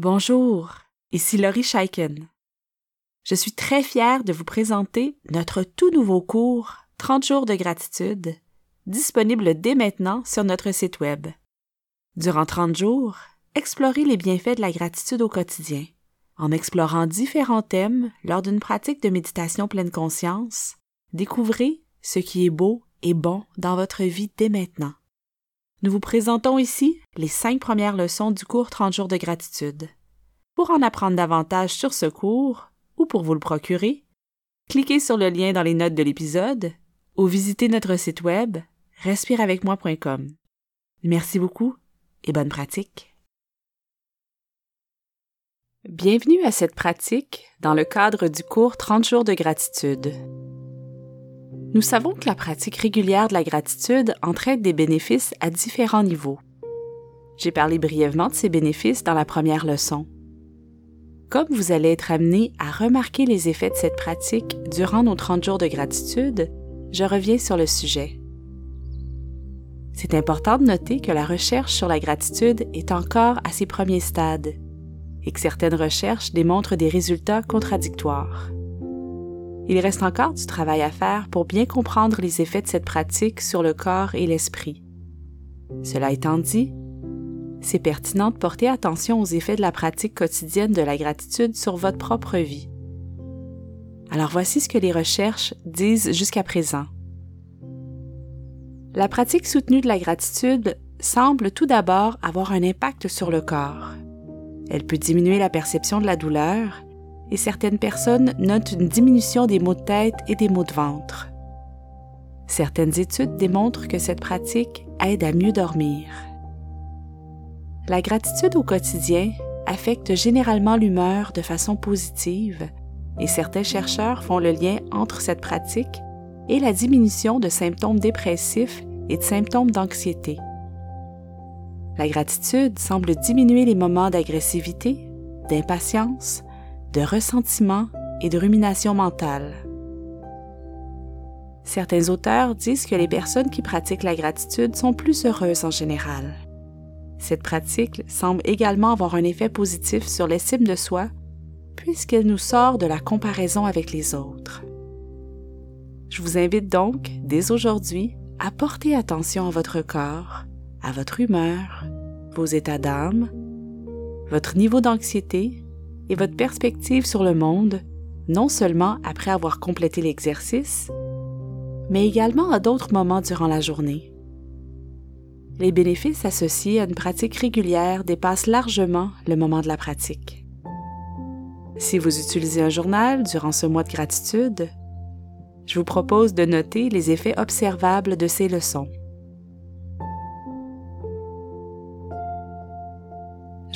Bonjour, ici Laurie Scheiken. Je suis très fière de vous présenter notre tout nouveau cours 30 jours de gratitude, disponible dès maintenant sur notre site Web. Durant 30 jours, explorez les bienfaits de la gratitude au quotidien, en explorant différents thèmes lors d'une pratique de méditation pleine conscience. Découvrez ce qui est beau et bon dans votre vie dès maintenant. Nous vous présentons ici les cinq premières leçons du cours 30 jours de gratitude. Pour en apprendre davantage sur ce cours, ou pour vous le procurer, cliquez sur le lien dans les notes de l'épisode ou visitez notre site web respireavecmoi.com. Merci beaucoup et bonne pratique. Bienvenue à cette pratique dans le cadre du cours 30 jours de gratitude. Nous savons que la pratique régulière de la gratitude entraîne des bénéfices à différents niveaux. J'ai parlé brièvement de ces bénéfices dans la première leçon. Comme vous allez être amené à remarquer les effets de cette pratique durant nos 30 jours de gratitude, je reviens sur le sujet. C'est important de noter que la recherche sur la gratitude est encore à ses premiers stades et que certaines recherches démontrent des résultats contradictoires. Il reste encore du travail à faire pour bien comprendre les effets de cette pratique sur le corps et l'esprit. Cela étant dit, c'est pertinent de porter attention aux effets de la pratique quotidienne de la gratitude sur votre propre vie. Alors voici ce que les recherches disent jusqu'à présent. La pratique soutenue de la gratitude semble tout d'abord avoir un impact sur le corps. Elle peut diminuer la perception de la douleur et certaines personnes notent une diminution des maux de tête et des maux de ventre. Certaines études démontrent que cette pratique aide à mieux dormir. La gratitude au quotidien affecte généralement l'humeur de façon positive et certains chercheurs font le lien entre cette pratique et la diminution de symptômes dépressifs et de symptômes d'anxiété. La gratitude semble diminuer les moments d'agressivité, d'impatience, de ressentiment et de rumination mentale. Certains auteurs disent que les personnes qui pratiquent la gratitude sont plus heureuses en général. Cette pratique semble également avoir un effet positif sur l'estime de soi puisqu'elle nous sort de la comparaison avec les autres. Je vous invite donc, dès aujourd'hui, à porter attention à votre corps, à votre humeur, vos états d'âme, votre niveau d'anxiété et votre perspective sur le monde, non seulement après avoir complété l'exercice, mais également à d'autres moments durant la journée. Les bénéfices associés à une pratique régulière dépassent largement le moment de la pratique. Si vous utilisez un journal durant ce mois de gratitude, je vous propose de noter les effets observables de ces leçons.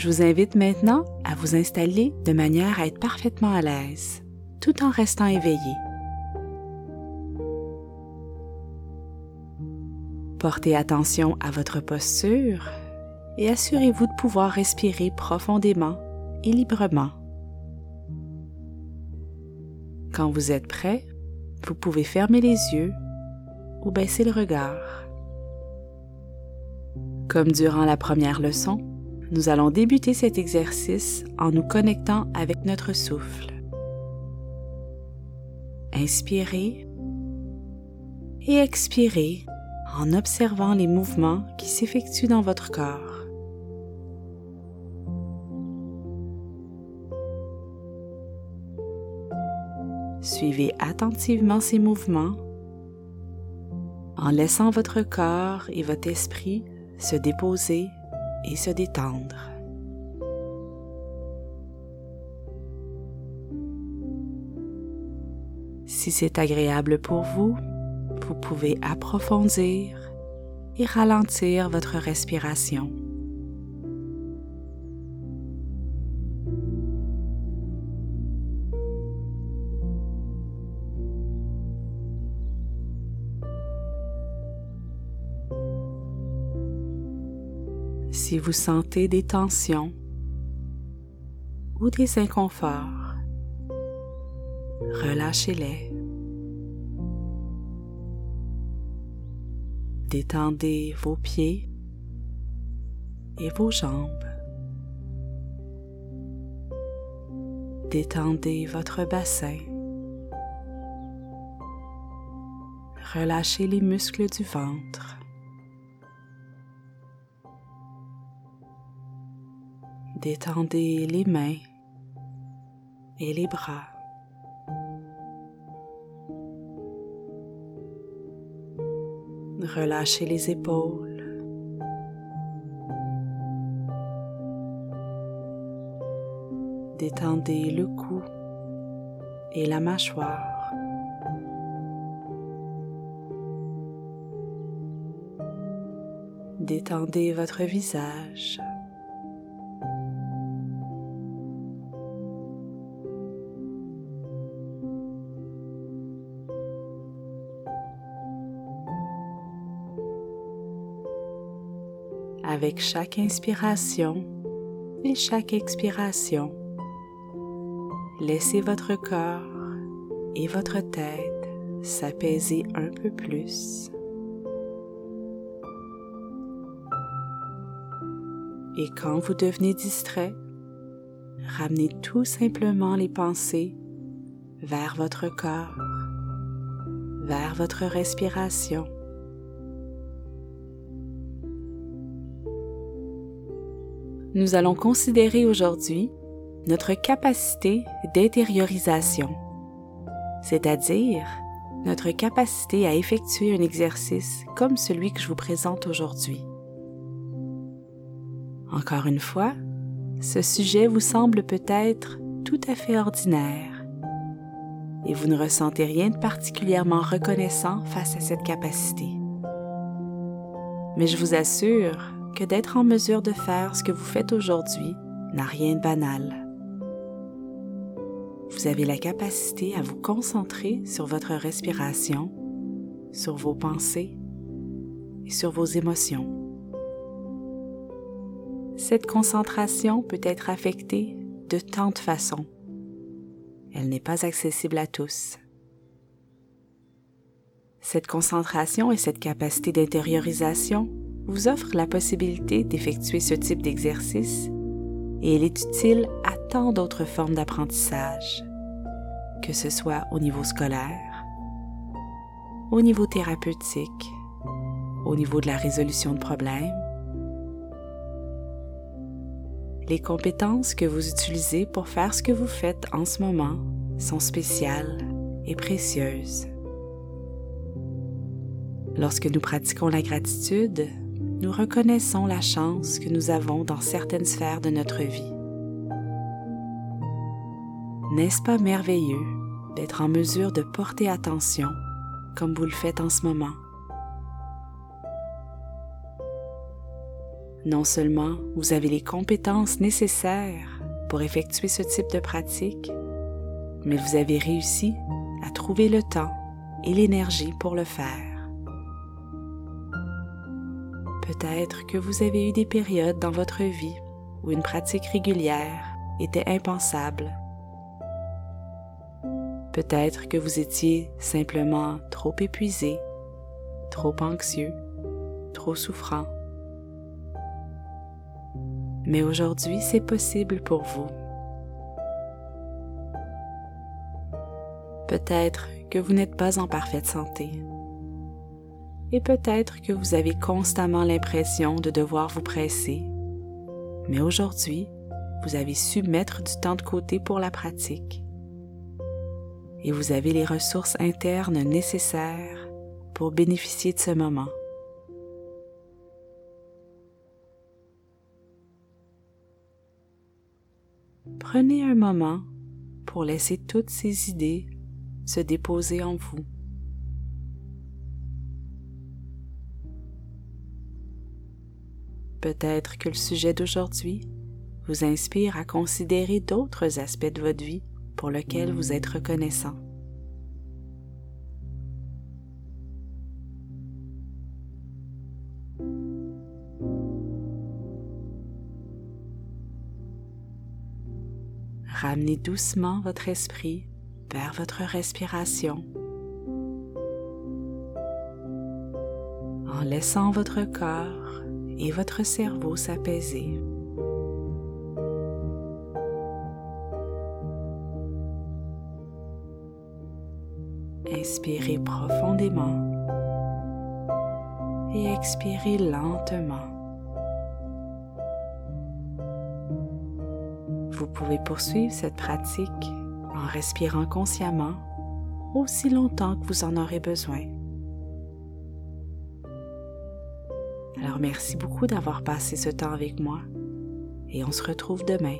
Je vous invite maintenant à vous installer de manière à être parfaitement à l'aise, tout en restant éveillé. Portez attention à votre posture et assurez-vous de pouvoir respirer profondément et librement. Quand vous êtes prêt, vous pouvez fermer les yeux ou baisser le regard. Comme durant la première leçon, nous allons débuter cet exercice en nous connectant avec notre souffle. Inspirez et expirez en observant les mouvements qui s'effectuent dans votre corps. Suivez attentivement ces mouvements en laissant votre corps et votre esprit se déposer et se détendre. Si c'est agréable pour vous, vous pouvez approfondir et ralentir votre respiration. Si vous sentez des tensions ou des inconforts, relâchez-les. Détendez vos pieds et vos jambes. Détendez votre bassin. Relâchez les muscles du ventre. Détendez les mains et les bras. Relâchez les épaules. Détendez le cou et la mâchoire. Détendez votre visage. Avec chaque inspiration et chaque expiration. Laissez votre corps et votre tête s'apaiser un peu plus. Et quand vous devenez distrait, ramenez tout simplement les pensées vers votre corps, vers votre respiration. Nous allons considérer aujourd'hui notre capacité d'intériorisation, c'est-à-dire notre capacité à effectuer un exercice comme celui que je vous présente aujourd'hui. Encore une fois, ce sujet vous semble peut-être tout à fait ordinaire et vous ne ressentez rien de particulièrement reconnaissant face à cette capacité. Mais je vous assure que d'être en mesure de faire ce que vous faites aujourd'hui n'a rien de banal. Vous avez la capacité à vous concentrer sur votre respiration, sur vos pensées et sur vos émotions. Cette concentration peut être affectée de tant de façons. Elle n'est pas accessible à tous. Cette concentration et cette capacité d'intériorisation vous offre la possibilité d'effectuer ce type d'exercice et elle est utile à tant d'autres formes d'apprentissage, que ce soit au niveau scolaire, au niveau thérapeutique, au niveau de la résolution de problèmes. Les compétences que vous utilisez pour faire ce que vous faites en ce moment sont spéciales et précieuses. Lorsque nous pratiquons la gratitude, nous reconnaissons la chance que nous avons dans certaines sphères de notre vie. N'est-ce pas merveilleux d'être en mesure de porter attention comme vous le faites en ce moment? Non seulement vous avez les compétences nécessaires pour effectuer ce type de pratique, mais vous avez réussi à trouver le temps et l'énergie pour le faire. Peut-être que vous avez eu des périodes dans votre vie où une pratique régulière était impensable. Peut-être que vous étiez simplement trop épuisé, trop anxieux, trop souffrant. Mais aujourd'hui, c'est possible pour vous. Peut-être que vous n'êtes pas en parfaite santé et peut-être que vous avez constamment l'impression de devoir vous presser. Mais aujourd'hui, vous avez su mettre du temps de côté pour la pratique. Et vous avez les ressources internes nécessaires pour bénéficier de ce moment. Prenez un moment pour laisser toutes ces idées se déposer en vous. Peut-être que le sujet d'aujourd'hui vous inspire à considérer d'autres aspects de votre vie pour lesquels vous êtes reconnaissant. Ramenez doucement votre esprit vers votre respiration en laissant votre corps et votre cerveau s'apaiser. Inspirez profondément et expirez lentement. Vous pouvez poursuivre cette pratique en respirant consciemment aussi longtemps que vous en aurez besoin. Merci beaucoup d'avoir passé ce temps avec moi et on se retrouve demain.